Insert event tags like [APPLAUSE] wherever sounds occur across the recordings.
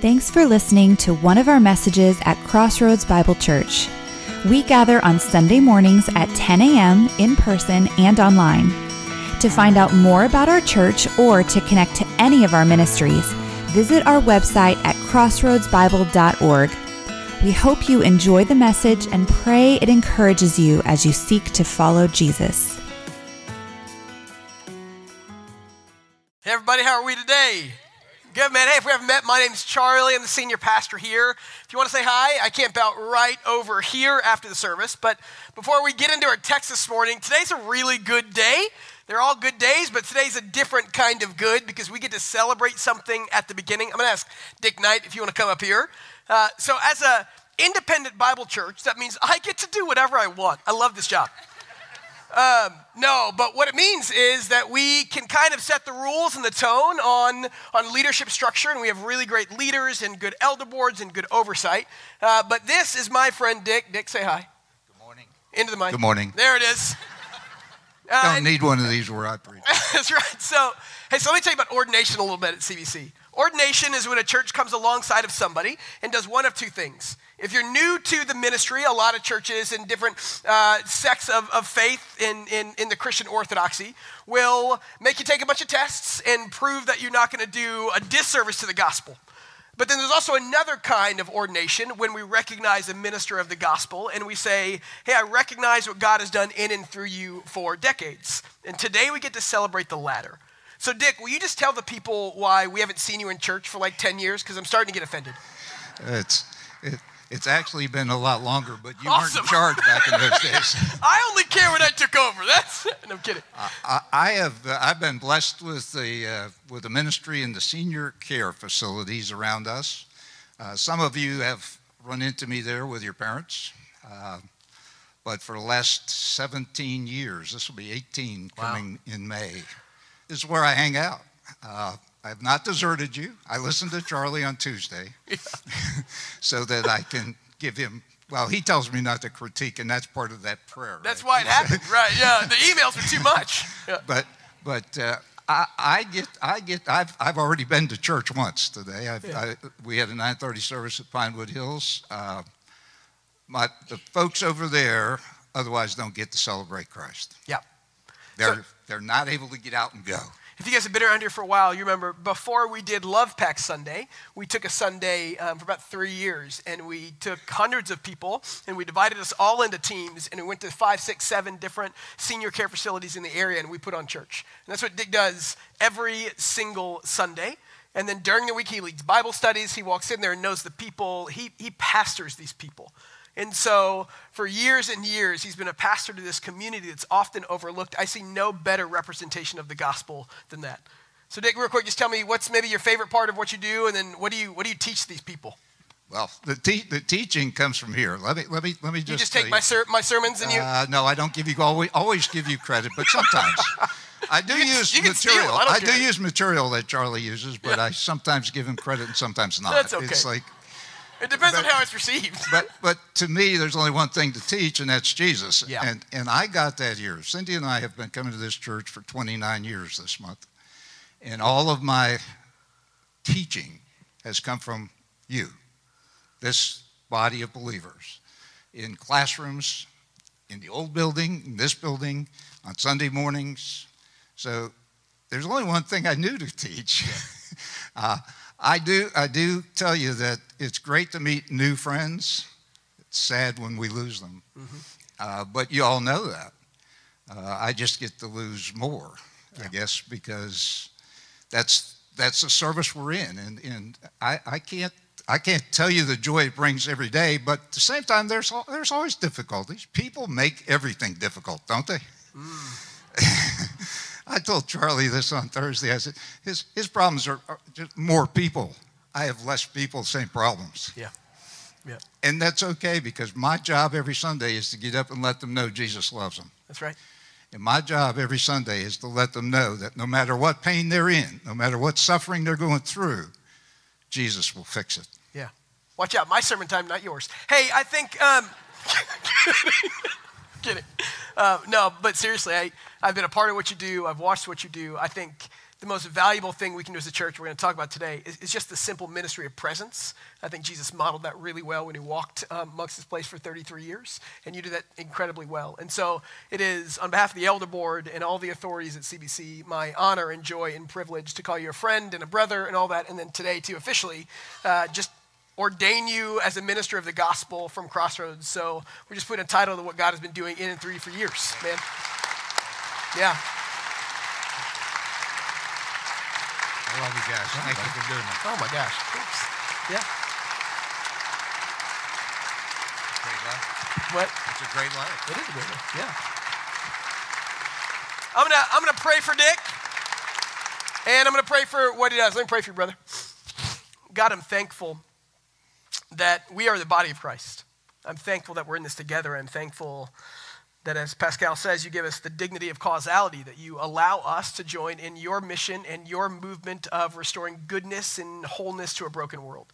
Thanks for listening to one of our messages at Crossroads Bible Church. We gather on Sunday mornings at 10 a.m. in person and online. To find out more about our church or to connect to any of our ministries, visit our website at crossroadsbible.org. We hope you enjoy the message and pray it encourages you as you seek to follow Jesus. Hey, everybody, how are we today? Good, man. Hey, if we haven't met, my name's Charlie. I'm the senior pastor here. If you want to say hi, I camp out right over here after the service. But before we get into our text this morning, today's a really good day. They're all good days, but today's a different kind of good because we get to celebrate something at the beginning. I'm going to ask Dick Knight if you want to come up here. Uh, so, as a independent Bible church, that means I get to do whatever I want. I love this job. Um, no, but what it means is that we can kind of set the rules and the tone on, on leadership structure, and we have really great leaders and good elder boards and good oversight. Uh, but this is my friend Dick. Dick, say hi. Good morning. Into the mic. Good morning. There it is. [LAUGHS] Uh, Don't need one of these where I preach. [LAUGHS] That's right. So, hey, so let me tell you about ordination a little bit at CBC. Ordination is when a church comes alongside of somebody and does one of two things. If you're new to the ministry, a lot of churches and different uh, sects of, of faith in, in, in the Christian orthodoxy will make you take a bunch of tests and prove that you're not going to do a disservice to the gospel. But then there's also another kind of ordination when we recognize a minister of the gospel and we say, hey, I recognize what God has done in and through you for decades. And today we get to celebrate the latter. So, Dick, will you just tell the people why we haven't seen you in church for like 10 years? Because I'm starting to get offended. It's, it, it's actually been a lot longer, but you Awesome. weren't in charge back in those [LAUGHS] days. I only care when I took over. That's, [LAUGHS] no, I'm kidding. I, I have uh, I've been blessed with the uh, with the ministry and the senior care facilities around us. Uh, some of you have run into me there with your parents, uh, but for the last 17 years, this will be 18 Wow. coming in May. Is where I hang out. I have not deserted you. I listened to Charlie on Tuesday, [LAUGHS] so that I can give him. Well, he tells me not to critique, and that's part of that prayer. That's right? why it happened. [LAUGHS] Right, yeah. The emails were too much. Yeah. but but uh, I, I get I get I've I've already been to church once today. I've, Yeah. I, we had a 9:30 service at Pinewood Hills. Uh, my the folks over there otherwise don't get to celebrate Christ. Yeah. They're So- they're not able to get out and go. If you guys have been around here for a while, you remember before we did Love Pack Sunday, we took a Sunday um, for about three years, and we took hundreds of people, and we divided us all into teams, and we went to five, six, seven different senior care facilities in the area, and we put on church. And that's what Dick does every single Sunday. And then during the week, he leads Bible studies. He walks in there and knows the people. He, he pastors these people. And so, for years and years, he's been a pastor to this community that's often overlooked. I see no better representation of the gospel than that. So, Dick, real quick, just tell me what's maybe your favorite part of what you do, and then what do you what do you teach these people? Well, the te- the teaching comes from here. Let me let me let me just You just take my ser- my sermons and you. Uh, no, I don't give you always always give you credit, but sometimes [LAUGHS] I do can- use you can steal, material. I I, do use material that Charlie uses, but Yeah. I sometimes give him credit and sometimes not. That's okay. It's like, it depends on how it's received. but but to me, there's only one thing to teach, and that's Jesus. Yeah. And and I got that here. Cindy and I have been coming to this church for 29 years this month, and all of my teaching has come from you, this body of believers, in classrooms, in the old building, in this building, on Sunday mornings. So there's only one thing I knew to teach. [LAUGHS] uh, I do, I do tell you that it's great to meet new friends. It's sad when we lose them, uh, but you all know that. Uh, I just get to lose more, I guess, because that's that's the service we're in, and and I, I can't I can't tell you the joy it brings every day, but at the same time, there's there's always difficulties. People make everything difficult, don't they? [LAUGHS] I told Charlie this on Thursday. I said his his problems are, are just more people. I have less people, same problems. Yeah. Yeah. And that's okay because my job every Sunday is to get up and let them know Jesus loves them. That's right. And my job every Sunday is to let them know that no matter what pain they're in, no matter what suffering they're going through, Jesus will fix it. Yeah. Watch out. My sermon time, not yours. Hey, I think. Um, [LAUGHS] kidding. Uh, no, but seriously, I, I've been a part of what you do. I've watched what you do. I think the most valuable thing we can do as a church, we're going to talk about today, is, is just the simple ministry of presence. I think Jesus modeled that really well when he walked um, amongst this place for 33 years, and you do that incredibly well. And so it is, on behalf of the elder board and all the authorities at CBC, my honor and joy and privilege to call you a friend and a brother and all that, and then today, too, officially, uh, just ordain you as a minister of the gospel from Crossroads. So we're just putting a title to what God has been doing in and through you for years, man. Yeah. I love you guys. Thank you for doing it. Oh my gosh. Oops. Yeah. Great life. What? It's a great life. It is a great one. Yeah. I'm gonna I'm gonna pray for Dick, and I'm gonna pray for what he does. Let me pray for you, brother. God, I'm thankful that we are the body of Christ. I'm thankful that we're in this together. I'm thankful that, as Pascal says, you give us the dignity of causality, that you allow us to join in your mission and your movement of restoring goodness and wholeness to a broken world.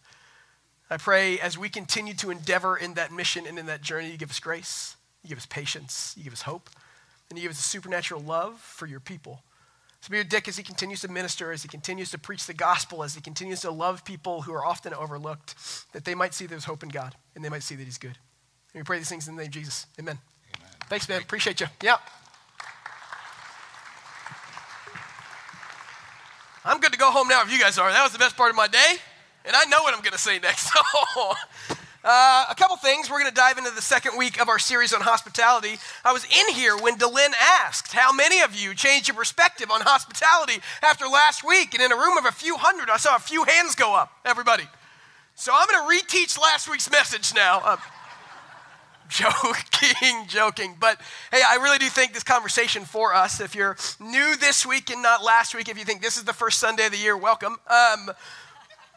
I pray as we continue to endeavor in that mission and in that journey, you give us grace, you give us patience, you give us hope, and you give us a supernatural love for your people. So be with Dick as he continues to minister, as he continues to preach the gospel, as he continues to love people who are often overlooked, that they might see there's hope in God and they might see that he's good. And we pray these things in the name of Jesus. Amen. Amen. Thanks, man. Appreciate you. Yeah. I'm good to go home now if you guys are. That was the best part of my day, and I know what I'm going to say next. [LAUGHS] uh, a couple things. We're going to dive into the second week of our series on hospitality. I was in here when Delin asked how many of you changed your perspective on hospitality after last week, and in a room of a few hundred, I saw a few hands go up. Everybody. So I'm going to reteach last week's message now. Uh, [LAUGHS] joking, joking. But hey, I really do think this conversation for us, if you're new this week and not last week, if you think this is the first Sunday of the year, welcome. Um,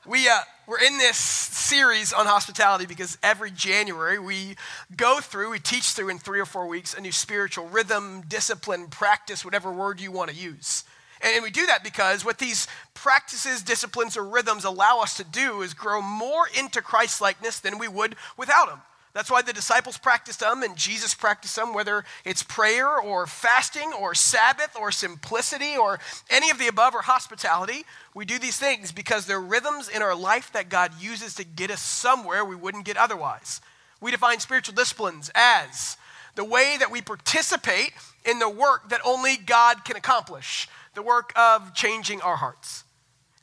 we, uh, we're in this series on hospitality because every January we go through, we teach through in three or four weeks a new spiritual rhythm, discipline, practice, whatever word you want to use. And we do that because what these practices, disciplines, or rhythms allow us to do is grow more into Christ likeness than we would without them. That's why the disciples practiced them and Jesus practiced them, whether it's prayer or fasting or Sabbath or simplicity or any of the above or hospitality. We do these things because they're rhythms in our life that God uses to get us somewhere we wouldn't get otherwise. We define spiritual disciplines as the way that we participate in the work that only God can accomplish, the work of changing our hearts.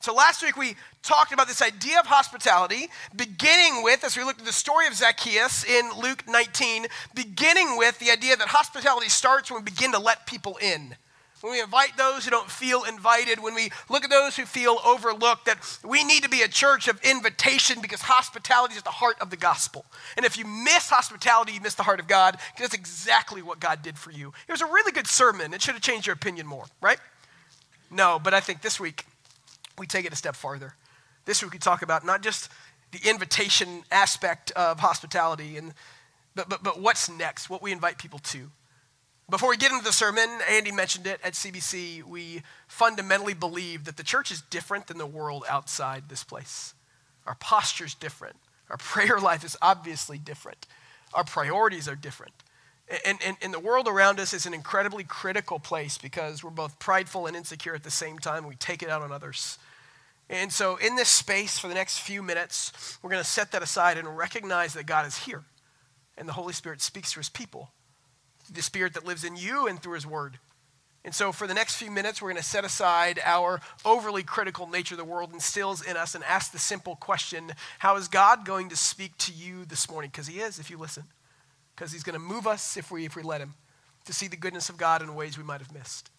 So last week we talked about this idea of hospitality, beginning with, as we looked at the story of Zacchaeus in Luke 19, beginning with the idea that hospitality starts when we begin to let people in. When we invite those who don't feel invited, when we look at those who feel overlooked, that we need to be a church of invitation because hospitality is the heart of the gospel. And if you miss hospitality, you miss the heart of God, because that's exactly what God did for you. It was a really good sermon. It should have changed your opinion more, right? No, but I think this week we take it a step farther. This week we talk about not just the invitation aspect of hospitality, and, but, but, but what's next, what we invite people to. Before we get into the sermon, Andy mentioned it at CBC, we fundamentally believe that the church is different than the world outside this place. Our posture is different. Our [LAUGHS] prayer life is obviously different. Our priorities are different. And, and, and, the world around us is an incredibly critical place because we're both prideful and insecure at the same time. We take it out on others. And so, in this space for the next few minutes, we're going to set that aside and recognize that God is here. And the Holy Spirit speaks to his people, the Spirit that lives in you and through his word. And so, for the next few minutes, we're going to set aside our overly critical nature the world instills in us and ask the simple question How is God going to speak to you this morning? Because he is, if you listen. Because he's going to move us if we, if we let him to see the goodness of God in ways we might have missed.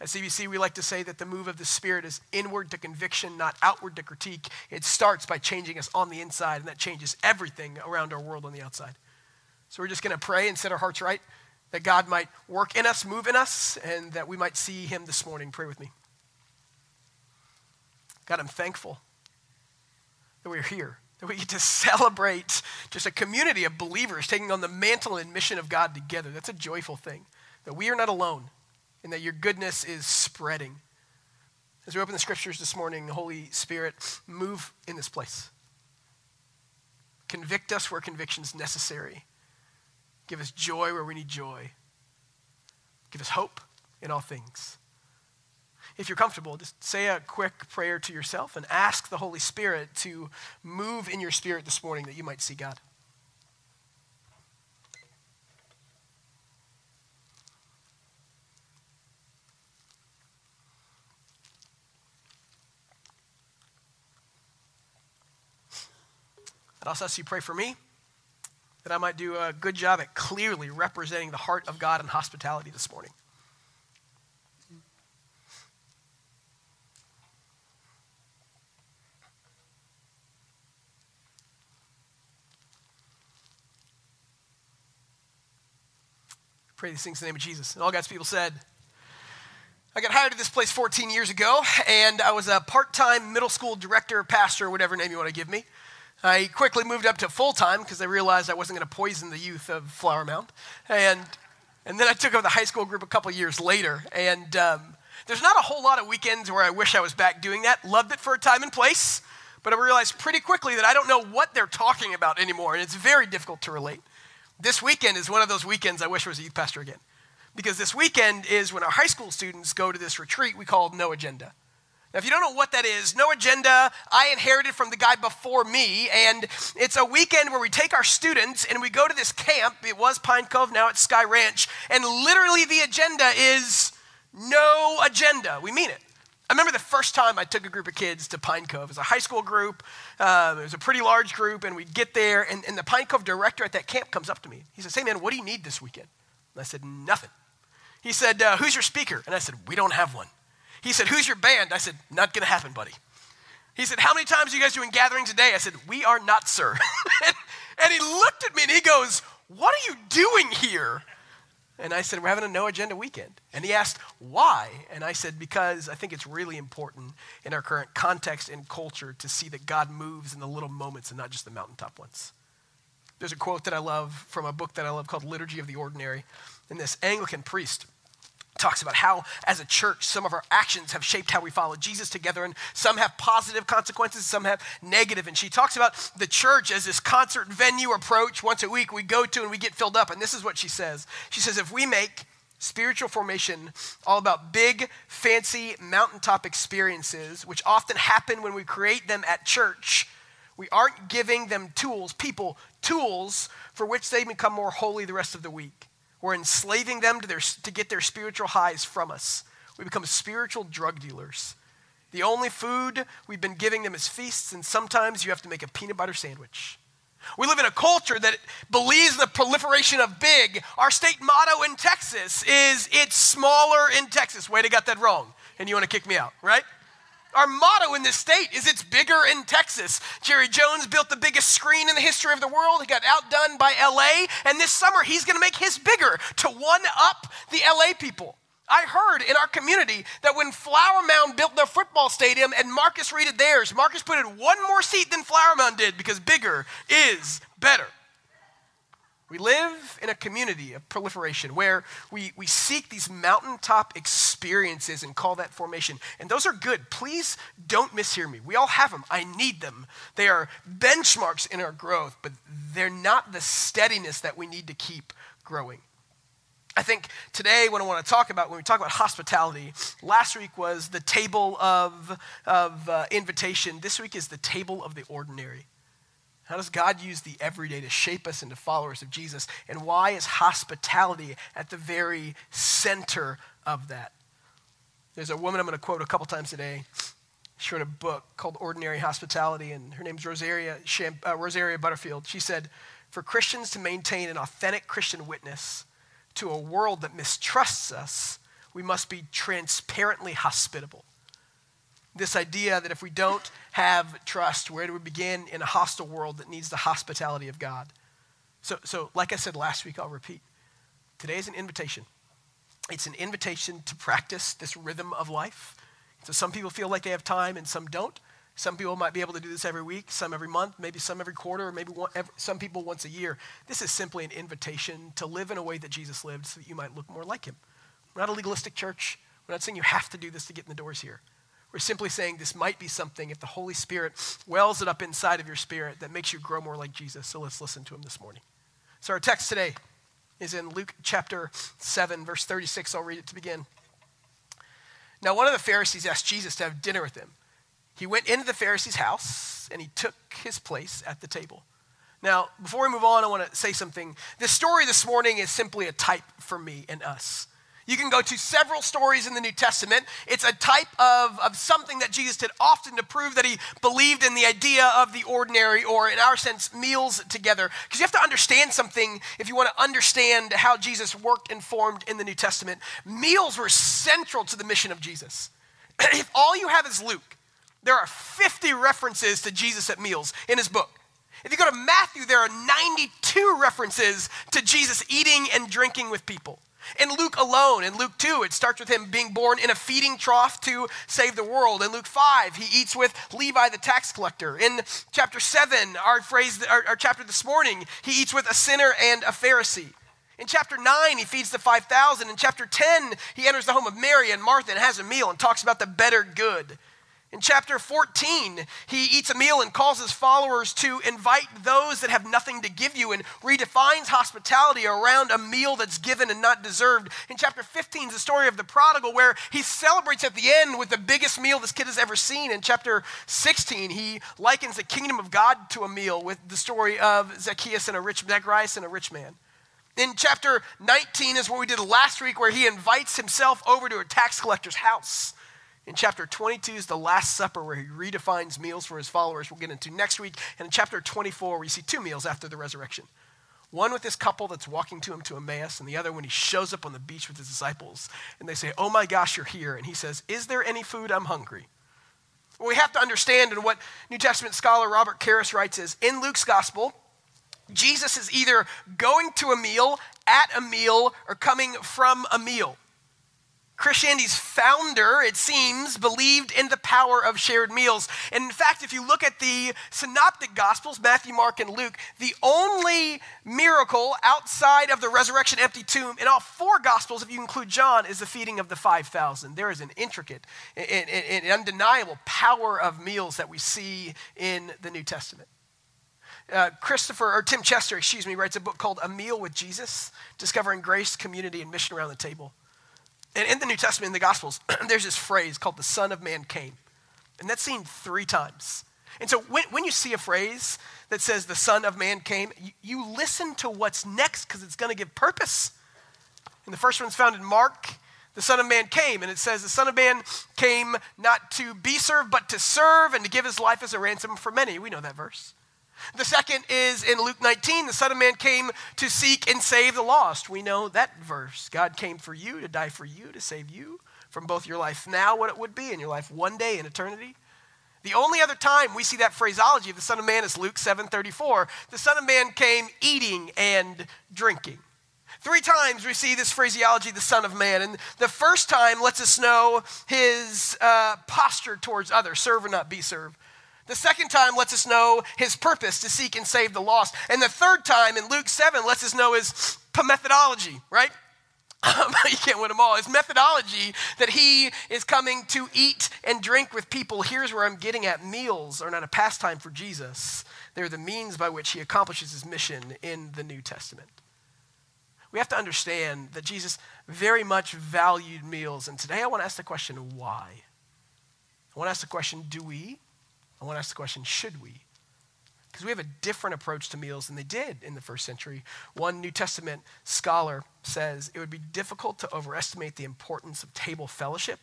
At CBC, we like to say that the move of the Spirit is inward to conviction, not outward to critique. It starts by changing us on the inside, and that changes everything around our world on the outside. So we're just going to pray and set our hearts right that God might work in us, move in us, and that we might see Him this morning. Pray with me. God, I'm thankful that we're here, that we get to [LAUGHS] celebrate just a community of believers taking on the mantle and mission of God together. That's a joyful thing, that we are not alone and that your goodness is spreading. As we open the scriptures this morning, Holy Spirit, move in this place. Convict us where conviction is necessary. Give us joy where we need joy. Give us hope in all things. if you're comfortable, just say a quick prayer to yourself and ask the Holy Spirit to move in your spirit this morning that you might see God. I'd also ask you pray for me that I might do a good job at clearly representing the heart of God and hospitality this morning. Pray these things in the name of Jesus. And all God's people said, I got hired at this place 14 years ago, and I was a part time middle school director, pastor, whatever name you want to give me. I quickly moved up to full time because I realized I wasn't going to poison the youth of Flower Mound. And, and then I took over the high school group a couple years later. And um, there's not a whole lot of weekends where I wish I was back doing that. Loved it for a time and place, but I realized pretty quickly that I don't know what they're talking about anymore, and it's very difficult to relate. This weekend is one of those weekends I wish I was a youth pastor again. Because this weekend is when our high school students go to this retreat we call No Agenda. Now, if you don't know what that is, no agenda, I inherited from the guy before me, and it's a weekend where we take our students and we go to this camp. It was Pine Cove, now it's Sky Ranch, and literally the agenda is no agenda. We mean it. I remember the first time I took a group of kids to Pine Cove. It was a high school group. Uh, it was a pretty large group, and we'd get there, and, and the Pine Cove director at that camp comes up to me. He says, Hey, man, what do you need this weekend? And I said, Nothing. He said, uh, Who's your speaker? And I said, We don't have one. He said, Who's your band? I said, Not to happen, buddy. He said, How many times are you guys doing gatherings a day? I said, We are not, sir. and, [LAUGHS] and he looked at me and he goes, What are you doing here? And I said, We're having a no agenda weekend. And he asked, Why? And I said, Because I think it's really important in our current context and culture to see that God moves in the little moments and not just the mountaintop ones. There's a quote that I love from a book that I love called Liturgy of the Ordinary. And this Anglican priest talks about how, as a church, some of our actions have shaped how we follow Jesus together, and some have positive consequences, some have negative. And she talks about the church as this concert venue approach once a week we go to and we get filled up. And this is what she says She says, if we make spiritual formation all about big, fancy, mountaintop experiences, which often happen when we create them at church, we aren't giving them tools, people, tools for which they become more holy the rest of the week. We're enslaving them to, their, to get their spiritual highs from us. We become spiritual drug dealers. The only food we've been giving them is feasts, and sometimes you have to make a peanut butter sandwich. We live in a culture that believes the proliferation of big. Our state motto in Texas is it's smaller in Texas. Way to get that wrong. And you want to kick me out, right? Our motto in this state is it's bigger in Texas. Jerry Jones built the biggest screen in the history of the world. He got outdone by LA, and this summer he's going to make his bigger to one up the LA people. I heard in our community that when Flower Mound built their football stadium and Marcus redid theirs, Marcus put in one more seat than Flower Mound did because bigger is better. We live in a community of proliferation where we, we seek these mountaintop experiences and call that formation. And those are good. Please don't mishear me. We all have them. I need them. They are benchmarks in our growth, but they're not the steadiness that we need to keep growing. I think today, what I want to talk about, when we talk about hospitality, last week was the table of, of uh, invitation. This week is the table of the ordinary. How does God use the everyday to shape us into followers of Jesus? And why is hospitality at the very center of that? There's a woman I'm going to quote a couple times today. She wrote a book called Ordinary Hospitality, and her name's Rosaria, uh, Rosaria Butterfield. She said, For Christians to maintain an authentic Christian witness to a world that mistrusts us, we must be transparently hospitable. This idea that if we don't have trust, where do we begin in a hostile world that needs the hospitality of God? So, so like I said last week, I'll repeat. Today is an invitation. It's an invitation to practice this rhythm of life. So some people feel like they have time and some don't. Some people might be able to do this every week, some every month, maybe some every quarter, or maybe one, every, some people once a year. This is simply an invitation to live in a way that Jesus lived so that you might look more like him. We're not a legalistic church. We're not saying you have to do this to get in the doors here. We're simply saying this might be something if the Holy Spirit wells it up inside of your spirit that makes you grow more like Jesus. So let's listen to him this morning. So our text today is in Luke chapter 7, verse 36. I'll read it to begin. Now, one of the Pharisees asked Jesus to have dinner with him. He went into the Pharisee's house and he took his place at the table. Now, before we move on, I want to say something. This story this morning is simply a type for me and us. You can go to several stories in the New Testament. It's a type of, of something that Jesus did often to prove that he believed in the idea of the ordinary, or in our sense, meals together. Because you have to understand something if you want to understand how Jesus worked and formed in the New Testament. Meals were central to the mission of Jesus. [CLEARS THROAT] if all you have is Luke, there are 50 references to Jesus at meals in his book. If you go to Matthew, there are 92 references to Jesus eating and drinking with people. In Luke alone, in Luke 2, it starts with him being born in a feeding trough to save the world. In Luke 5, he eats with Levi the tax collector. In chapter 7, our phrase, our, our chapter this morning, he eats with a sinner and a Pharisee. In chapter 9, he feeds the 5,000. In chapter 10, he enters the home of Mary and Martha and has a meal and talks about the better good. In chapter 14, he eats a meal and calls his followers to invite those that have nothing to give you and redefines hospitality around a meal that's given and not deserved. In chapter 15 is the story of the prodigal, where he celebrates at the end with the biggest meal this kid has ever seen. In chapter 16, he likens the kingdom of God to a meal with the story of Zacchaeus and a rich Zacharias and a rich man. In chapter 19 is what we did last week, where he invites himself over to a tax collector's house. In chapter 22 is the Last Supper, where he redefines meals for his followers. We'll get into next week. And in chapter 24, we see two meals after the resurrection one with this couple that's walking to him to Emmaus, and the other when he shows up on the beach with his disciples. And they say, Oh my gosh, you're here. And he says, Is there any food? I'm hungry. We have to understand, and what New Testament scholar Robert Karris writes is in Luke's gospel, Jesus is either going to a meal, at a meal, or coming from a meal. Christianity's founder, it seems, believed in the power of shared meals. And in fact, if you look at the synoptic gospels, Matthew, Mark, and Luke, the only miracle outside of the resurrection empty tomb in all four gospels, if you include John, is the feeding of the 5,000. There is an intricate and, and, and undeniable power of meals that we see in the New Testament. Uh, Christopher, or Tim Chester, excuse me, writes a book called A Meal with Jesus, Discovering Grace, Community, and Mission Around the Table. And in the New Testament, in the Gospels, [CLEARS THROAT] there's this phrase called the Son of Man came. And that's seen three times. And so when, when you see a phrase that says the Son of Man came, you, you listen to what's next because it's going to give purpose. And the first one's found in Mark. The Son of Man came, and it says, The Son of Man came not to be served, but to serve and to give his life as a ransom for many. We know that verse. The second is in Luke 19, the Son of Man came to seek and save the lost. We know that verse. God came for you, to die for you, to save you from both your life now, what it would be, and your life one day in eternity. The only other time we see that phraseology of the Son of Man is Luke 7:34. The Son of Man came eating and drinking. Three times we see this phraseology, the Son of Man. And the first time lets us know his uh, posture towards others serve or not be served. The second time lets us know his purpose to seek and save the lost. And the third time in Luke 7 lets us know his methodology, right? [LAUGHS] Um, you can't win them all. His methodology that he is coming to eat and drink with people. Here's where I'm getting at meals are not a pastime for Jesus, they're the means by which he accomplishes his mission in the New Testament. We have to understand that Jesus very much valued meals. And today I want to ask the question why? I want to ask the question do we? I want to ask the question should we? Because we have a different approach to meals than they did in the first century. One New Testament scholar says it would be difficult to overestimate the importance of table fellowship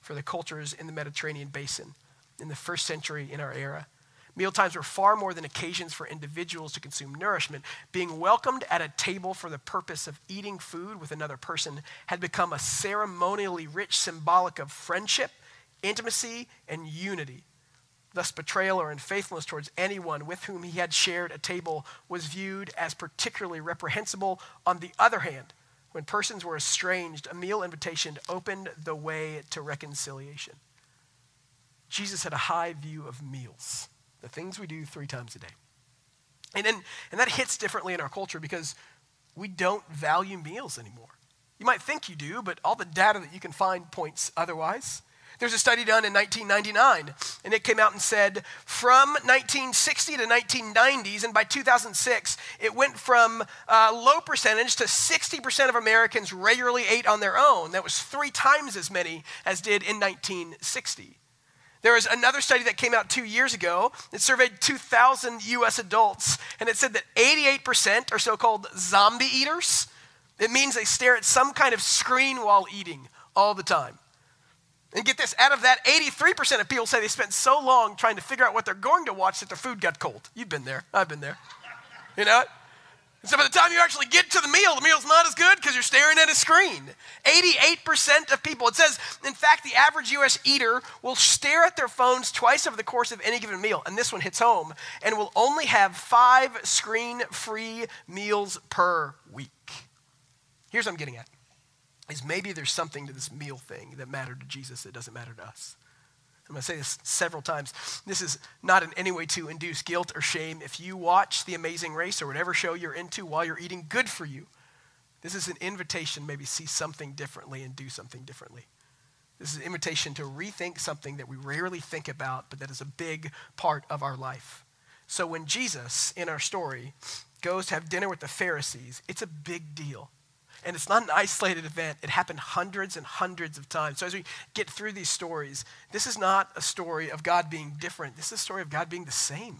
for the cultures in the Mediterranean basin in the first century in our era. Mealtimes were far more than occasions for individuals to consume nourishment. Being welcomed at a table for the purpose of eating food with another person had become a ceremonially rich symbolic of friendship, intimacy, and unity. Thus, betrayal or unfaithfulness towards anyone with whom he had shared a table was viewed as particularly reprehensible. On the other hand, when persons were estranged, a meal invitation opened the way to reconciliation. Jesus had a high view of meals, the things we do three times a day. And, then, and that hits differently in our culture because we don't value meals anymore. You might think you do, but all the data that you can find points otherwise. There's a study done in 1999, and it came out and said from 1960 to 1990s, and by 2006, it went from a low percentage to 60% of Americans regularly ate on their own. That was three times as many as did in 1960. There was another study that came out two years ago that surveyed 2,000 US adults, and it said that 88% are so called zombie eaters. It means they stare at some kind of screen while eating all the time. And get this, out of that, 83% of people say they spent so long trying to figure out what they're going to watch that their food got cold. You've been there. I've been there. You know? And so by the time you actually get to the meal, the meal's not as good because you're staring at a screen. 88% of people, it says, in fact, the average US eater will stare at their phones twice over the course of any given meal. And this one hits home and will only have five screen free meals per week. Here's what I'm getting at is maybe there's something to this meal thing that mattered to Jesus that doesn't matter to us. I'm going to say this several times. This is not in any way to induce guilt or shame. If you watch The Amazing Race or whatever show you're into while you're eating, good for you. This is an invitation, maybe see something differently and do something differently. This is an invitation to rethink something that we rarely think about, but that is a big part of our life. So when Jesus, in our story, goes to have dinner with the Pharisees, it's a big deal. And it's not an isolated event. It happened hundreds and hundreds of times. So as we get through these stories, this is not a story of God being different. This is a story of God being the same.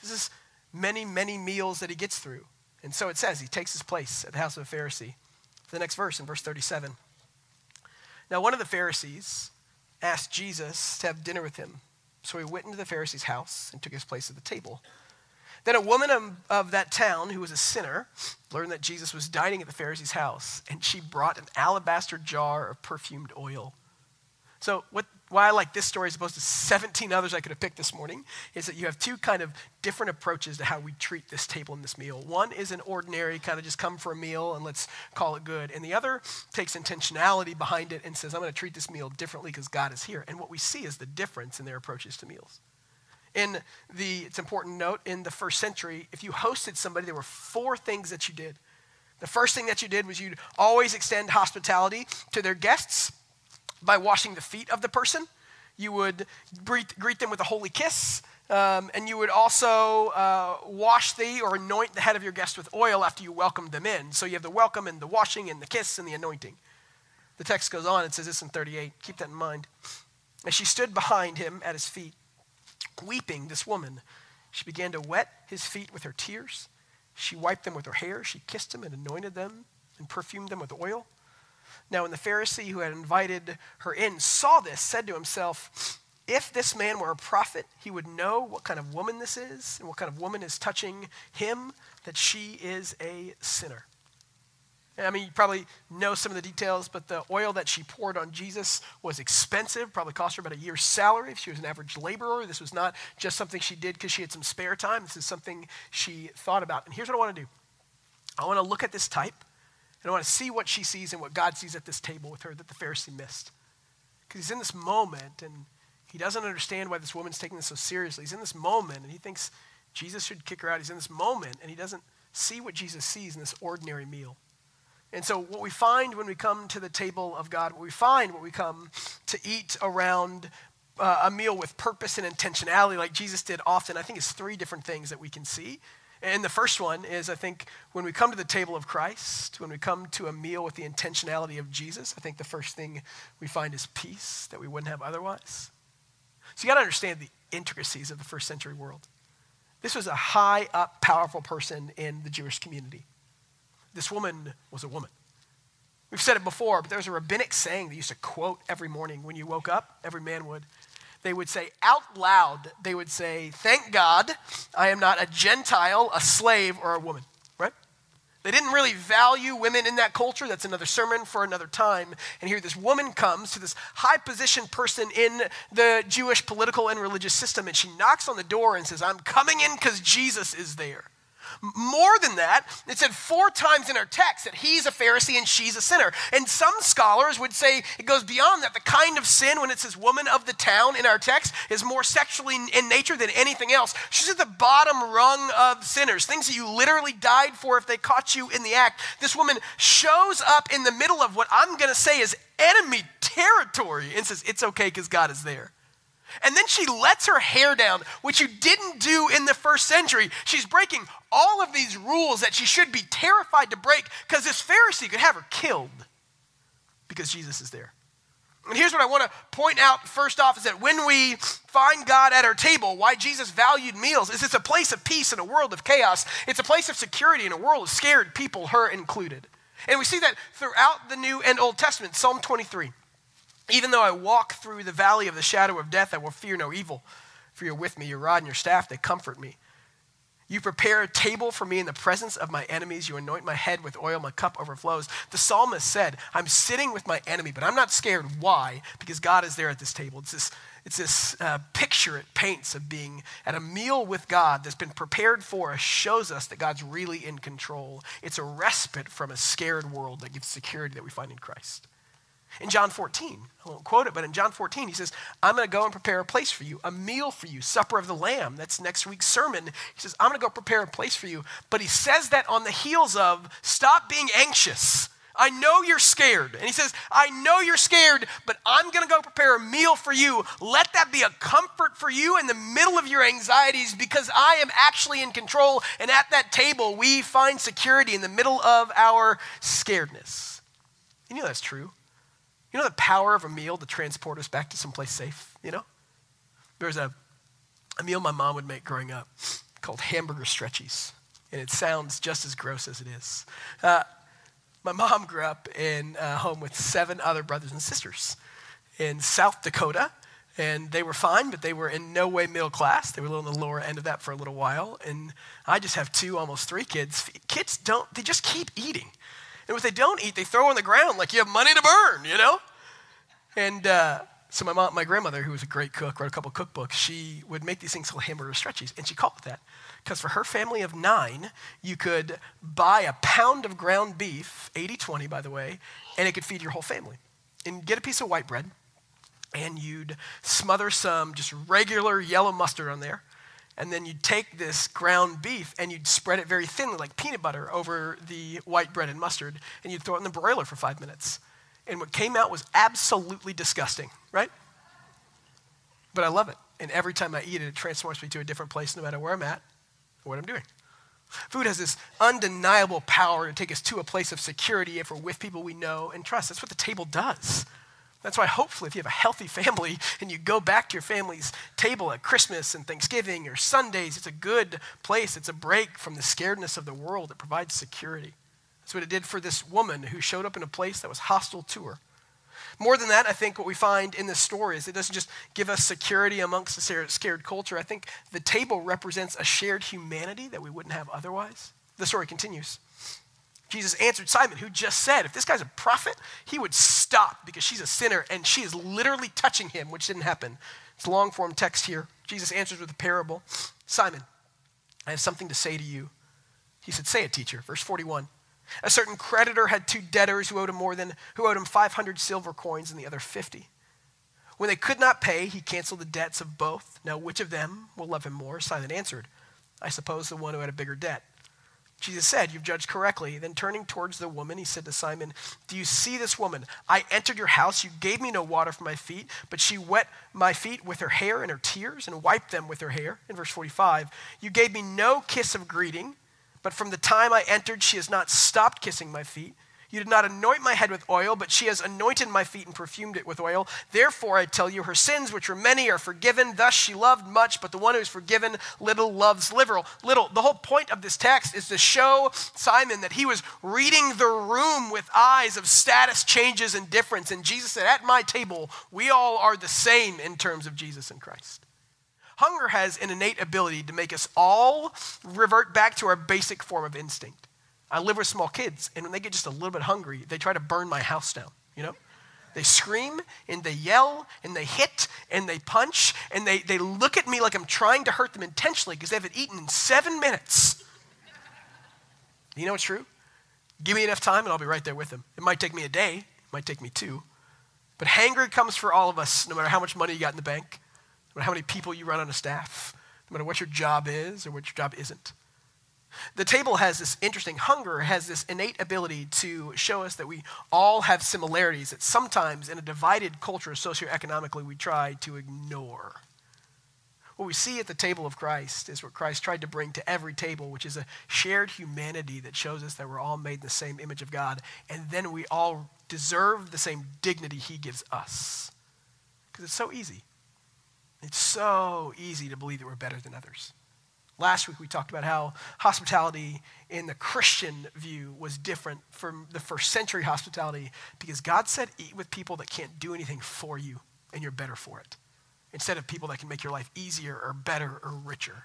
This is many, many meals that he gets through. And so it says he takes his place at the house of a Pharisee. The next verse in verse 37. Now, one of the Pharisees asked Jesus to have dinner with him. So he went into the Pharisee's house and took his place at the table. Then a woman of, of, that town who was a sinner learned that Jesus was dining at the Pharisee's house, and she brought an alabaster jar of perfumed oil. So, what, why I like this story as opposed to 17 others I could have picked this morning is that you have two kind of different approaches to how we treat this table and this meal. One is an ordinary kind of just come for a meal and let's call it good. And the other takes intentionality behind it and says, I'm going to treat this meal differently because God is here. And what we see is the difference in their approaches to meals. In the, it's important note, in the first century, if you hosted somebody, there were four things that you did. The first thing that you did was you'd always extend hospitality to their guests by washing the feet of the person. You would greet, greet them with a holy kiss. Um, and you would also uh, wash the or anoint the head of your guest with oil after you welcomed them in. So you have the welcome and the washing and the kiss and the anointing. The text goes on and says this in 38. Keep that in mind. As she stood behind him at his feet, weeping, this woman, she began to wet his feet with her tears. She wiped them with her hair. She kissed them and anointed them and perfumed them with oil. Now, when the Pharisee who had invited her in saw this, said to himself, If this man were a prophet, he would know what kind of woman this is and what kind of woman is touching him, that she is a sinner. I mean, you probably know some of the details, but the oil that she poured on Jesus was expensive, probably cost her about a year's salary if she was an average laborer. This was not just something she did because she had some spare time. This is something she thought about. And here's what I want to do I want to look at this type, and I want to see what she sees and what God sees at this table with her that the Pharisee missed. Because he's in this moment, and he doesn't understand why this woman's taking this so seriously. He's in this moment, and he thinks Jesus should kick her out. He's in this moment, and he doesn't see what Jesus sees in this ordinary meal. And so, what we find when we come to the table of God, what we find when we come to eat around uh, a meal with purpose and intentionality, like Jesus did often, I think is three different things that we can see. And the first one is, I think, when we come to the table of Christ, when we come to a meal with the intentionality of Jesus, I think the first thing we find is peace that we wouldn't have otherwise. So, you got to understand the intricacies of the first century world. This was a high up, powerful person in the Jewish community this woman was a woman. We've said it before, but there's a rabbinic saying they used to quote every morning when you woke up, every man would. They would say out loud, they would say, Thank God I am not a Gentile, a slave, or a woman, right? They didn't really value women in that culture. That's another sermon for another time. And here this woman comes to this high positioned person in the Jewish political and religious system, and she knocks on the door and says, I'm coming in because Jesus is there. More than that, it said four times in our text that he's a Pharisee and she's a sinner. And some scholars would say it goes beyond that. The kind of sin, when it says woman of the town in our text, is more sexually in nature than anything else. She's at the bottom rung of sinners, things that you literally died for if they caught you in the act. This woman shows up in the middle of what I'm going to say is enemy territory and says, It's okay because God is there. And then she lets her hair down, which you didn't do in the first century. She's breaking all of these rules that she should be terrified to break because this Pharisee could have her killed because Jesus is there. And here's what I want to point out first off is that when we find God at our table, why Jesus valued meals is it's a place of peace in a world of chaos. It's a place of security in a world of scared people, her included. And we see that throughout the New and Old Testament. Psalm 23. Even though I walk through the valley of the shadow of death, I will fear no evil, for you're with me, your rod and your staff, they comfort me. You prepare a table for me in the presence of my enemies. You anoint my head with oil, my cup overflows. The psalmist said, I'm sitting with my enemy, but I'm not scared. Why? Because God is there at this table. It's this, it's this uh, picture it paints of being at a meal with God that's been prepared for us, shows us that God's really in control. It's a respite from a scared world that gives security that we find in Christ. In John 14, I won't quote it, but in John 14, he says, I'm going to go and prepare a place for you, a meal for you, supper of the Lamb. That's next week's sermon. He says, I'm going to go prepare a place for you. But he says that on the heels of, stop being anxious. I know you're scared. And he says, I know you're scared, but I'm going to go prepare a meal for you. Let that be a comfort for you in the middle of your anxieties because I am actually in control. And at that table, we find security in the middle of our scaredness. You know that's true. You know the power of a meal to transport us back to someplace safe, you know? There was a, a meal my mom would make growing up called hamburger stretchies, and it sounds just as gross as it is. Uh, my mom grew up in a home with seven other brothers and sisters in South Dakota, and they were fine, but they were in no way middle class. They were a little on the lower end of that for a little while, and I just have two, almost three kids. Kids don't, they just keep eating. And what they don't eat, they throw on the ground like you have money to burn, you know? And uh, so my mom, my grandmother, who was a great cook, wrote a couple cookbooks. She would make these things called hamburger stretchies, and she called it that because for her family of nine, you could buy a pound of ground beef, 80-20 by the way, and it could feed your whole family. And get a piece of white bread, and you'd smother some just regular yellow mustard on there, and then you'd take this ground beef and you'd spread it very thinly, like peanut butter, over the white bread and mustard, and you'd throw it in the broiler for five minutes. And what came out was absolutely disgusting, right? But I love it. And every time I eat it, it transforms me to a different place, no matter where I'm at or what I'm doing. Food has this undeniable power to take us to a place of security if we're with people we know and trust. That's what the table does. That's why, hopefully, if you have a healthy family and you go back to your family's table at Christmas and Thanksgiving or Sundays, it's a good place. It's a break from the scaredness of the world. It provides security. That's what it did for this woman who showed up in a place that was hostile to her. More than that, I think what we find in this story is it doesn't just give us security amongst a scared culture. I think the table represents a shared humanity that we wouldn't have otherwise. The story continues. Jesus answered Simon, who just said, if this guy's a prophet, he would stop because she's a sinner and she is literally touching him, which didn't happen. It's long form text here. Jesus answers with a parable Simon, I have something to say to you. He said, Say it, teacher. Verse 41. A certain creditor had two debtors who owed him more than who owed him 500 silver coins and the other 50. When they could not pay, he canceled the debts of both. Now, which of them will love him more? Simon answered, I suppose the one who had a bigger debt. Jesus said, You've judged correctly. Then turning towards the woman, he said to Simon, Do you see this woman? I entered your house. You gave me no water for my feet, but she wet my feet with her hair and her tears and wiped them with her hair. In verse 45, you gave me no kiss of greeting, but from the time I entered, she has not stopped kissing my feet. You did not anoint my head with oil, but she has anointed my feet and perfumed it with oil. Therefore, I tell you, her sins, which were many, are forgiven. Thus she loved much, but the one who is forgiven little loves little. Little. The whole point of this text is to show Simon that he was reading the room with eyes of status changes and difference. And Jesus said, At my table, we all are the same in terms of Jesus and Christ. Hunger has an innate ability to make us all revert back to our basic form of instinct. I live with small kids, and when they get just a little bit hungry, they try to burn my house down, you know? They scream and they yell and they hit and they punch and they, they look at me like I'm trying to hurt them intentionally because they haven't eaten in seven minutes. You know what's true? Give me enough time and I'll be right there with them. It might take me a day, it might take me two. But hangry comes for all of us, no matter how much money you got in the bank, no matter how many people you run on a staff, no matter what your job is or what your job isn't. The table has this interesting hunger, has this innate ability to show us that we all have similarities that sometimes in a divided culture socioeconomically we try to ignore. What we see at the table of Christ is what Christ tried to bring to every table, which is a shared humanity that shows us that we're all made in the same image of God, and then we all deserve the same dignity he gives us. Because it's so easy. It's so easy to believe that we're better than others. Last week we talked about how hospitality in the Christian view was different from the first century hospitality because God said, eat with people that can't do anything for you and you're better for it, instead of people that can make your life easier or better or richer.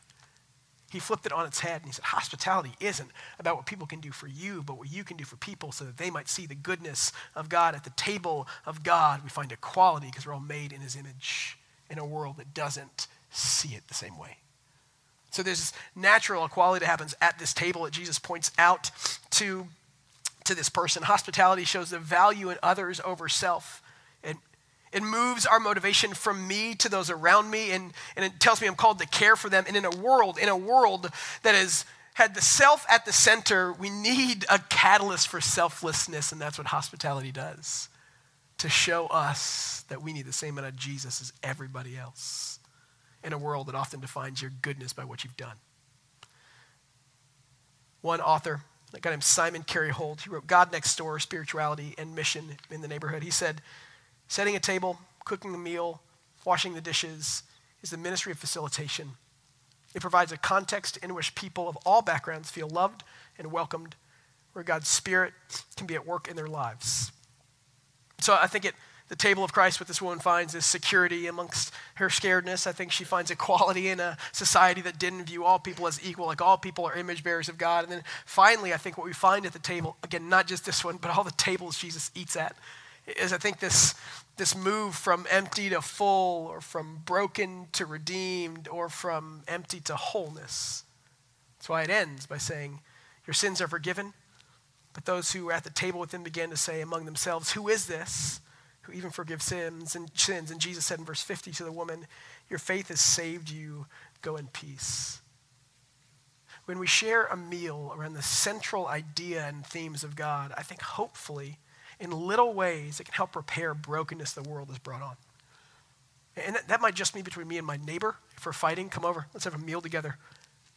He flipped it on its head and he said, Hospitality isn't about what people can do for you, but what you can do for people so that they might see the goodness of God. At the table of God, we find equality because we're all made in his image in a world that doesn't see it the same way. So there's this natural equality that happens at this table that Jesus points out to, to this person. Hospitality shows the value in others over self. It, it moves our motivation from me to those around me, and, and it tells me I'm called to care for them. And in a world, in a world that has had the self at the center, we need a catalyst for selflessness, and that's what hospitality does to show us that we need the same amount of Jesus as everybody else in a world that often defines your goodness by what you've done. One author, a guy named Simon Carey Holt, he wrote God Next Door Spirituality and Mission in the Neighborhood. He said, Setting a table, cooking a meal, washing the dishes is the ministry of facilitation. It provides a context in which people of all backgrounds feel loved and welcomed, where God's Spirit can be at work in their lives. So I think it the table of Christ, what this woman finds is security amongst her scaredness. I think she finds equality in a society that didn't view all people as equal, like all people are image bearers of God. And then finally, I think what we find at the table, again, not just this one, but all the tables Jesus eats at, is I think this, this move from empty to full, or from broken to redeemed, or from empty to wholeness. That's why it ends by saying, Your sins are forgiven. But those who were at the table with him began to say among themselves, Who is this? Who even forgives sins and sins. And Jesus said in verse 50 to the woman, Your faith has saved you. Go in peace. When we share a meal around the central idea and themes of God, I think hopefully in little ways it can help repair brokenness the world has brought on. And that, that might just be between me and my neighbor. If we're fighting, come over, let's have a meal together.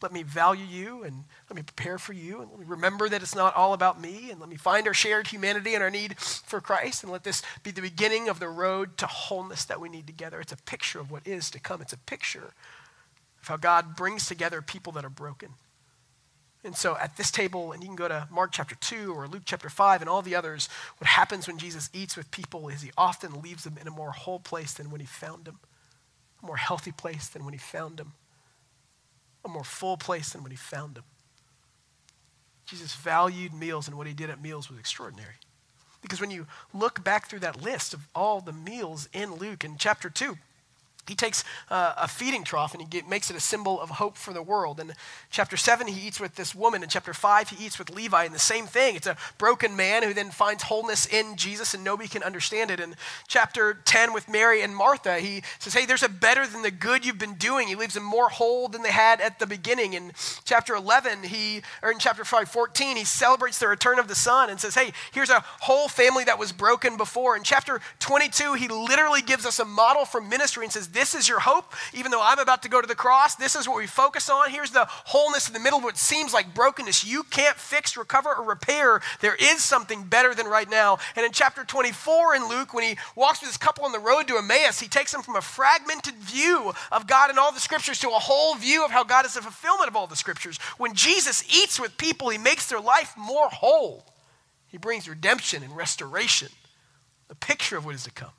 Let me value you and let me prepare for you and let me remember that it's not all about me and let me find our shared humanity and our need for Christ and let this be the beginning of the road to wholeness that we need together. It's a picture of what is to come. It's a picture of how God brings together people that are broken. And so at this table, and you can go to Mark chapter 2 or Luke chapter 5 and all the others, what happens when Jesus eats with people is he often leaves them in a more whole place than when he found them, a more healthy place than when he found them a more full place than when he found them. Jesus valued meals, and what he did at meals was extraordinary. Because when you look back through that list of all the meals in Luke in chapter 2, he takes uh, a feeding trough and he get, makes it a symbol of hope for the world. In chapter 7, he eats with this woman. In chapter 5, he eats with Levi, and the same thing. It's a broken man who then finds wholeness in Jesus, and nobody can understand it. In chapter 10, with Mary and Martha, he says, Hey, there's a better than the good you've been doing. He leaves them more whole than they had at the beginning. In chapter 11, he, or in chapter 5, 14, he celebrates the return of the Son and says, Hey, here's a whole family that was broken before. In chapter 22, he literally gives us a model for ministry and says, this is your hope. Even though I'm about to go to the cross, this is what we focus on. Here's the wholeness in the middle of what seems like brokenness. You can't fix, recover, or repair. There is something better than right now. And in chapter 24 in Luke, when he walks with this couple on the road to Emmaus, he takes them from a fragmented view of God and all the scriptures to a whole view of how God is the fulfillment of all the scriptures. When Jesus eats with people, he makes their life more whole. He brings redemption and restoration, a picture of what is to come.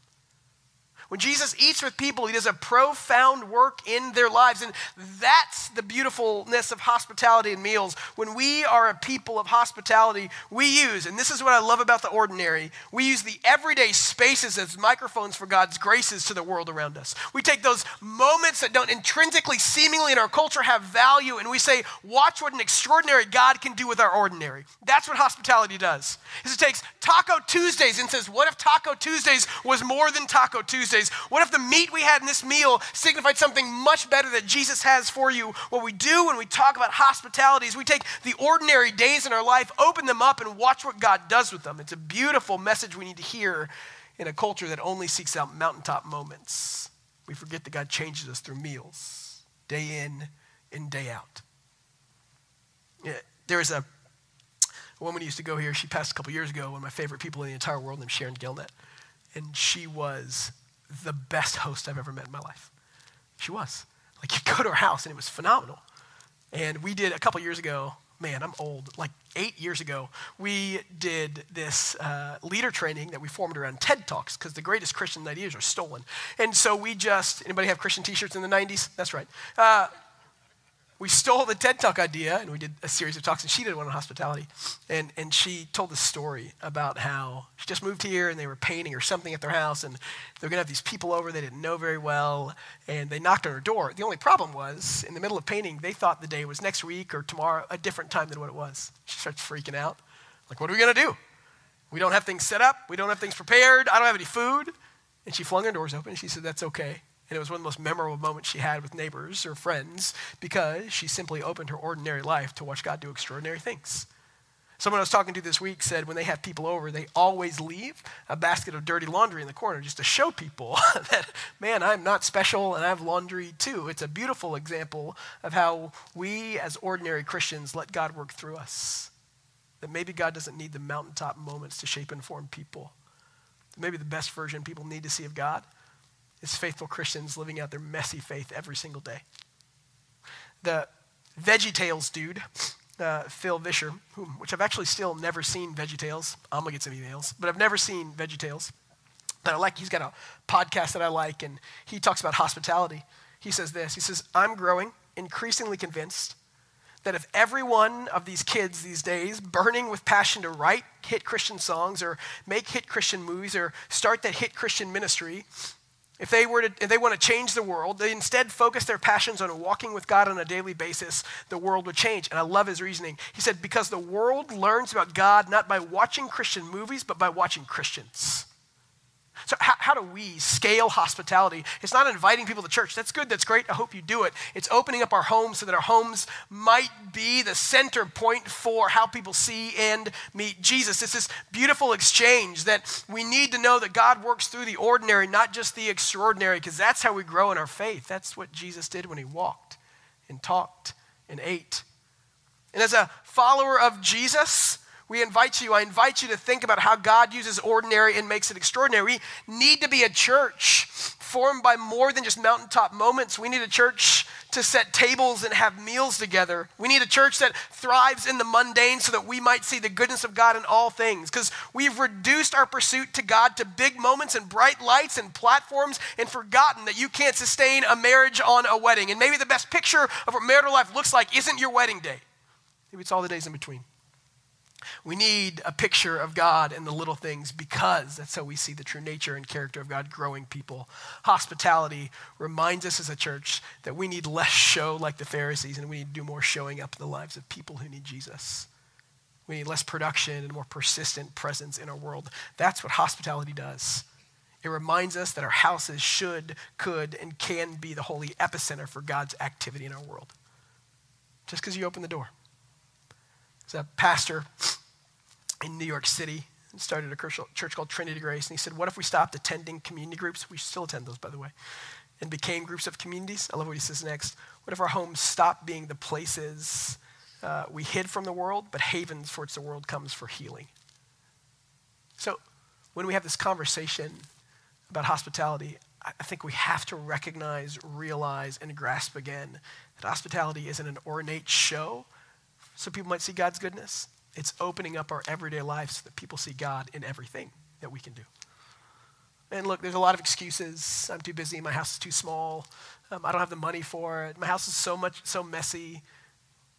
When Jesus eats with people, he does a profound work in their lives. And that's the beautifulness of hospitality and meals. When we are a people of hospitality, we use, and this is what I love about the ordinary, we use the everyday spaces as microphones for God's graces to the world around us. We take those moments that don't intrinsically, seemingly in our culture have value, and we say, watch what an extraordinary God can do with our ordinary. That's what hospitality does. Is it takes Taco Tuesdays and says, what if Taco Tuesdays was more than Taco Tuesdays? What if the meat we had in this meal signified something much better that Jesus has for you? What we do when we talk about hospitality is we take the ordinary days in our life, open them up, and watch what God does with them. It's a beautiful message we need to hear in a culture that only seeks out mountaintop moments. We forget that God changes us through meals, day in and day out. Yeah, there's a, a woman used to go here. She passed a couple years ago. One of my favorite people in the entire world named Sharon Gilnett. And she was the best host I've ever met in my life. She was. Like, [LAUGHS] you go to her house, and it was phenomenal. And we did a couple years ago, man, I'm old, like eight years ago, we did this uh, leader training that we formed around TED Talks because the greatest Christian ideas are stolen. And so we just, anybody have Christian t shirts in the 90s? That's right. Uh, we stole the TED Talk idea and we did a series of talks, and she did one on hospitality. And, and she told the story about how she just moved here and they were painting or something at their house, and they were going to have these people over they didn't know very well, and they knocked on her door. The only problem was, in the middle of painting, they thought the day was next week or tomorrow, a different time than what it was. She starts freaking out. Like, what are we going to do? We don't have things set up, we don't have things prepared, I don't have any food. And she flung her doors open and she said, That's okay. And it was one of the most memorable moments she had with neighbors or friends because she simply opened her ordinary life to watch God do extraordinary things. Someone I was talking to this week said when they have people over, they always leave a basket of dirty laundry in the corner just to show people [LAUGHS] that, man, I'm not special and I have laundry too. It's a beautiful example of how we as ordinary Christians let God work through us. That maybe God doesn't need the mountaintop moments to shape and form people. Maybe the best version people need to see of God is faithful Christians living out their messy faith every single day. The Veggie Tales dude, uh, Phil Vischer, who, which I've actually still never seen Veggie Tales. I'm gonna get some emails, but I've never seen Veggie Tales. But I like. He's got a podcast that I like, and he talks about hospitality. He says this. He says, "I'm growing increasingly convinced." that if every one of these kids these days, burning with passion to write hit Christian songs or make hit Christian movies or start that hit Christian ministry, if they were to, if they want to change the world, they instead focus their passions on walking with God on a daily basis, the world would change. And I love his reasoning. He said, because the world learns about God not by watching Christian movies, but by watching Christians. So, how, how, do we scale hospitality? It's not inviting people to church. That's good, that's great. I hope you do it. It's opening up our homes so that our homes might be the center point for how people see and meet Jesus. It's this beautiful exchange that we need to know that God works through the ordinary, not just the extraordinary, because that's how we grow in our faith. That's what Jesus did when he walked and talked and ate. And as a follower of Jesus, we invite you, I invite you to think about how God uses ordinary and makes it extraordinary. We need to be a church formed by more than just mountaintop moments. We need a church to set tables and have meals together. We need a church that thrives in the mundane so that we might see the goodness of God in all things. Because we've reduced our pursuit to God to big moments and bright lights and platforms and forgotten that you can't sustain a marriage on a wedding. And maybe the best picture of what marital life looks like isn't your wedding day, maybe it's all the days in between. We need a picture of God in the little things because that's how we see the true nature and character of God growing people. Hospitality reminds us as a church that we need less show like the Pharisees and we need to do more showing up in the lives of people who need Jesus. We need less production and more persistent presence in our world. That's what hospitality does. It reminds us that our houses should, could, and can be the holy epicenter for God's activity in our world. Just because you open the door. A pastor in New York City started a church called Trinity Grace, and he said, What if we stopped attending community groups? We still attend those, by the way, and became groups of communities. I love what he says next. What if our homes stopped being the places uh, we hid from the world, but havens for which the world comes for healing? So, when we have this conversation about hospitality, I think we have to recognize, realize, and grasp again that hospitality isn't an ornate show so people might see God's goodness. It's opening up our everyday life so that people see God in everything that we can do. And look, there's a lot of excuses. I'm too busy. My house is too small. Um, I don't have the money for it. My house is so much so messy.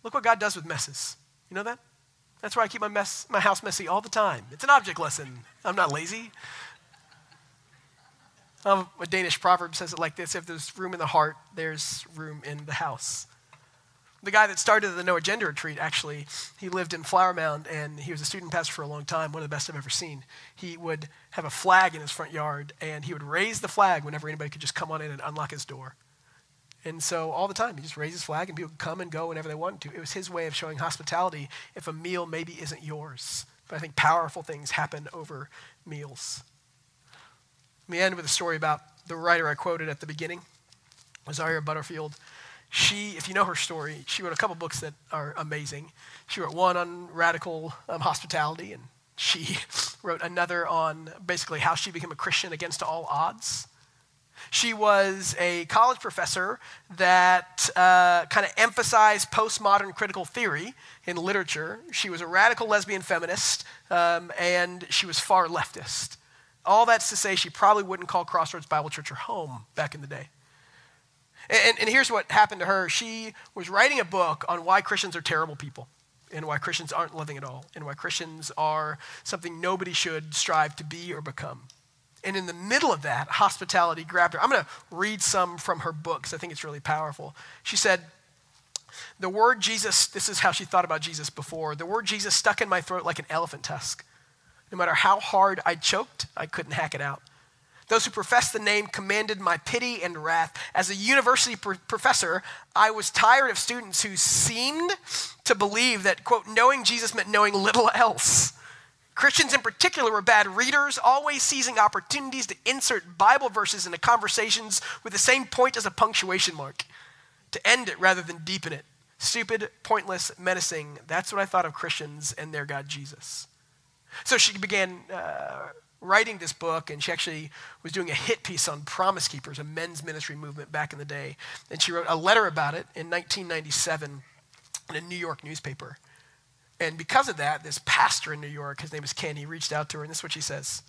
Look what God does with messes. You know that? That's why I keep my mess, my house messy all the time. It's an object lesson. I'm not lazy. Um, a Danish proverb says it like this: If there's room in the heart, there's room in the house. The guy that started the No Agenda Retreat, actually, he lived in Flower Mound and he was a student pastor for a long time, one of the best I've ever seen. He would have a flag in his front yard and he would raise the flag whenever anybody could just come on in and unlock his door. And so all the time, he just raised his flag and people could come and go whenever they wanted to. It was his way of showing hospitality if a meal maybe isn't yours. But I think powerful things happen over meals. Let me end with a story about the writer I quoted at the beginning, Rosaria Butterfield. She, if you know her story, she wrote a couple books that are amazing. She wrote one on radical um, hospitality, and she [LAUGHS] wrote another on basically how she became a Christian against all odds. She was a college professor that uh, kind of emphasized postmodern critical theory in literature. She was a radical lesbian feminist, um, and she was far leftist. All that's to say, she probably wouldn't call Crossroads Bible Church her home back in the day. And, and, here's what happened to her she was writing a book on why Christians are terrible people, and why Christians aren't loving at all, and why Christians are something nobody should strive to be or become. And in the middle of that, hospitality grabbed her. I'm going to read some from her book because I think it's really powerful. She said, The word Jesus, this is how she thought about Jesus before. The word Jesus stuck in my throat like an elephant tusk. No matter how hard I choked, I couldn't hack it out. Those who professed the name commanded my pity and wrath. As a university pr- professor, I was tired of students who seemed to believe that, quote, knowing Jesus meant knowing little else. Christians in particular were bad readers, always seizing opportunities to insert Bible verses into conversations with the same point as a punctuation mark, to end it rather than deepen it. Stupid, pointless, menacing. That's what I thought of Christians and their God Jesus. So she began uh, writing this book, and she actually was doing a hit piece on Promise Keepers, a men's ministry movement back in the day. And she wrote a letter about it in 1997 in a New York newspaper. And because of that, this pastor in New York, his name is Ken, he reached out to her, and this is what she says.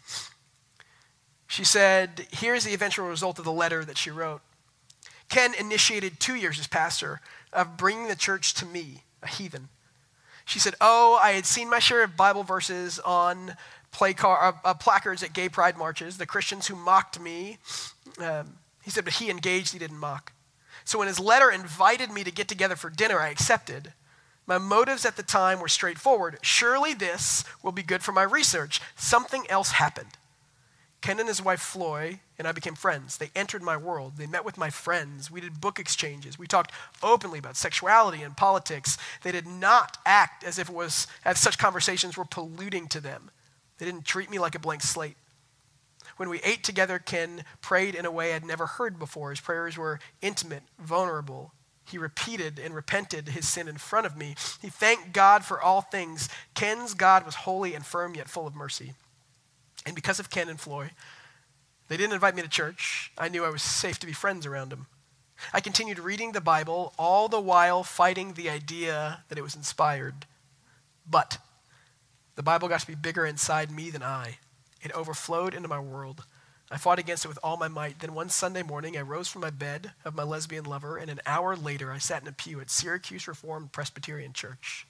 She said, Here's the eventual result of the letter that she wrote. Ken initiated two years as pastor of bringing the church to me, a heathen. She said, Oh, I had seen my share of Bible verses on play car, uh, uh, placards at gay pride marches, the Christians who mocked me. Um, he said, but he engaged, he didn't mock. So when his letter invited me to get together for dinner, I accepted. My motives at the time were straightforward. Surely this will be good for my research. Something else happened. Ken and his wife Floy and I became friends. They entered my world. They met with my friends. We did book exchanges. We talked openly about sexuality and politics. They did not act as if it was as such conversations were polluting to them. They didn't treat me like a blank slate. When we ate together, Ken prayed in a way I'd never heard before. His prayers were intimate, vulnerable. He repeated and repented his sin in front of me. He thanked God for all things. Ken's God was holy and firm, yet full of mercy. And because of Ken and Floy, they didn't invite me to church. I knew I was safe to be friends around them. I continued reading the Bible, all the while fighting the idea that it was inspired. But the Bible got to be bigger inside me than I. It overflowed into my world. I fought against it with all my might. Then one Sunday morning, I rose from my bed of my lesbian lover, and an hour later, I sat in a pew at Syracuse Reformed Presbyterian Church.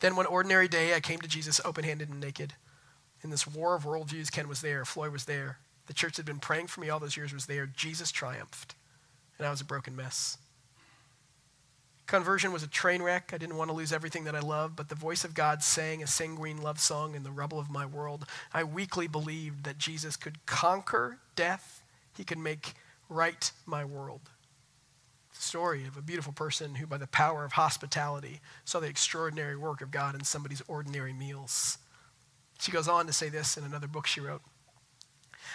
Then one ordinary day, I came to Jesus open handed and naked. In this war of worldviews, Ken was there, Floy was there. The church had been praying for me all those years was there. Jesus triumphed, and I was a broken mess. Conversion was a train wreck. I didn't want to lose everything that I loved, but the voice of God sang a sanguine love song in the rubble of my world. I weakly believed that Jesus could conquer death, he could make right my world. The story of a beautiful person who, by the power of hospitality, saw the extraordinary work of God in somebody's ordinary meals. She goes on to say this in another book she wrote.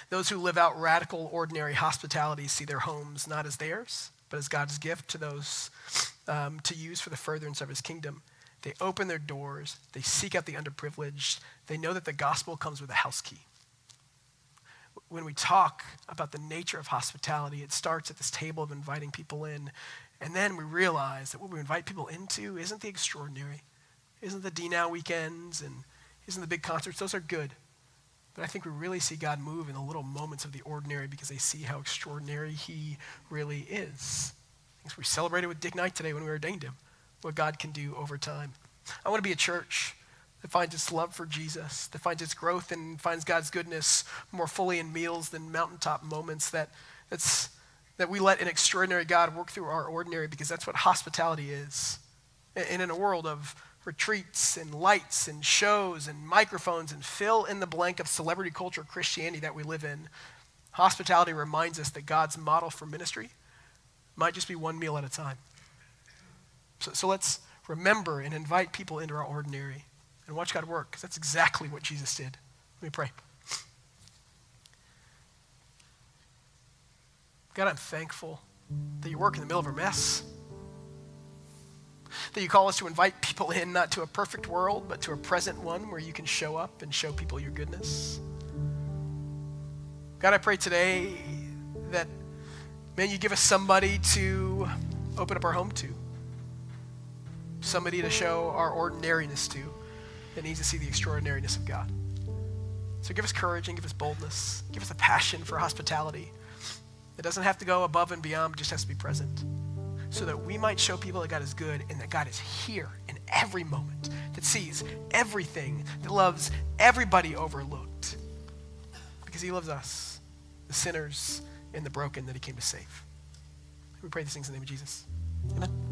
Those who live out radical, ordinary hospitality see their homes not as theirs, but as God's gift to those um, to use for the furtherance of his kingdom. They open their doors, they seek out the underprivileged, they know that the gospel comes with a house key. When we talk about the nature of hospitality, it starts at this table of inviting people in, and then we realize that what we invite people into isn't the extraordinary, isn't the D Now weekends, and isn't the big concerts. Those are good. But I think we really see God move in the little moments of the ordinary because they see how extraordinary He really is. Things we celebrated with Dick Knight today when we ordained him, what God can do over time. I want to be a church that finds its love for Jesus, that finds its growth and finds God's goodness more fully in meals than mountaintop moments, that, that's, that we let an extraordinary God work through our ordinary because that's what hospitality is. And in a world of retreats and lights and shows and microphones and fill in the blank of celebrity culture Christianity that we live in, hospitality reminds us that God's model for ministry might just be one meal at a time. So, so let's remember and invite people into our ordinary and watch God work, because that's exactly what Jesus did. Let me pray. God, I'm thankful that you work in the middle of our mess that you call us to invite people in, not to a perfect world, but to a present one where you can show up and show people your goodness. God, I pray today that, man, you give us somebody to open up our home to, somebody to show our ordinariness to that needs to see the extraordinariness of God. So give us courage and give us boldness. Give us a passion for hospitality. It doesn't have to go above and beyond, it just has to be present so that we might show people that God is good and that God is here in every moment, that sees everything, that loves everybody overlooked. Because he loves us, the sinners and the broken that he came to save. We pray these things in the name of Jesus. Amen.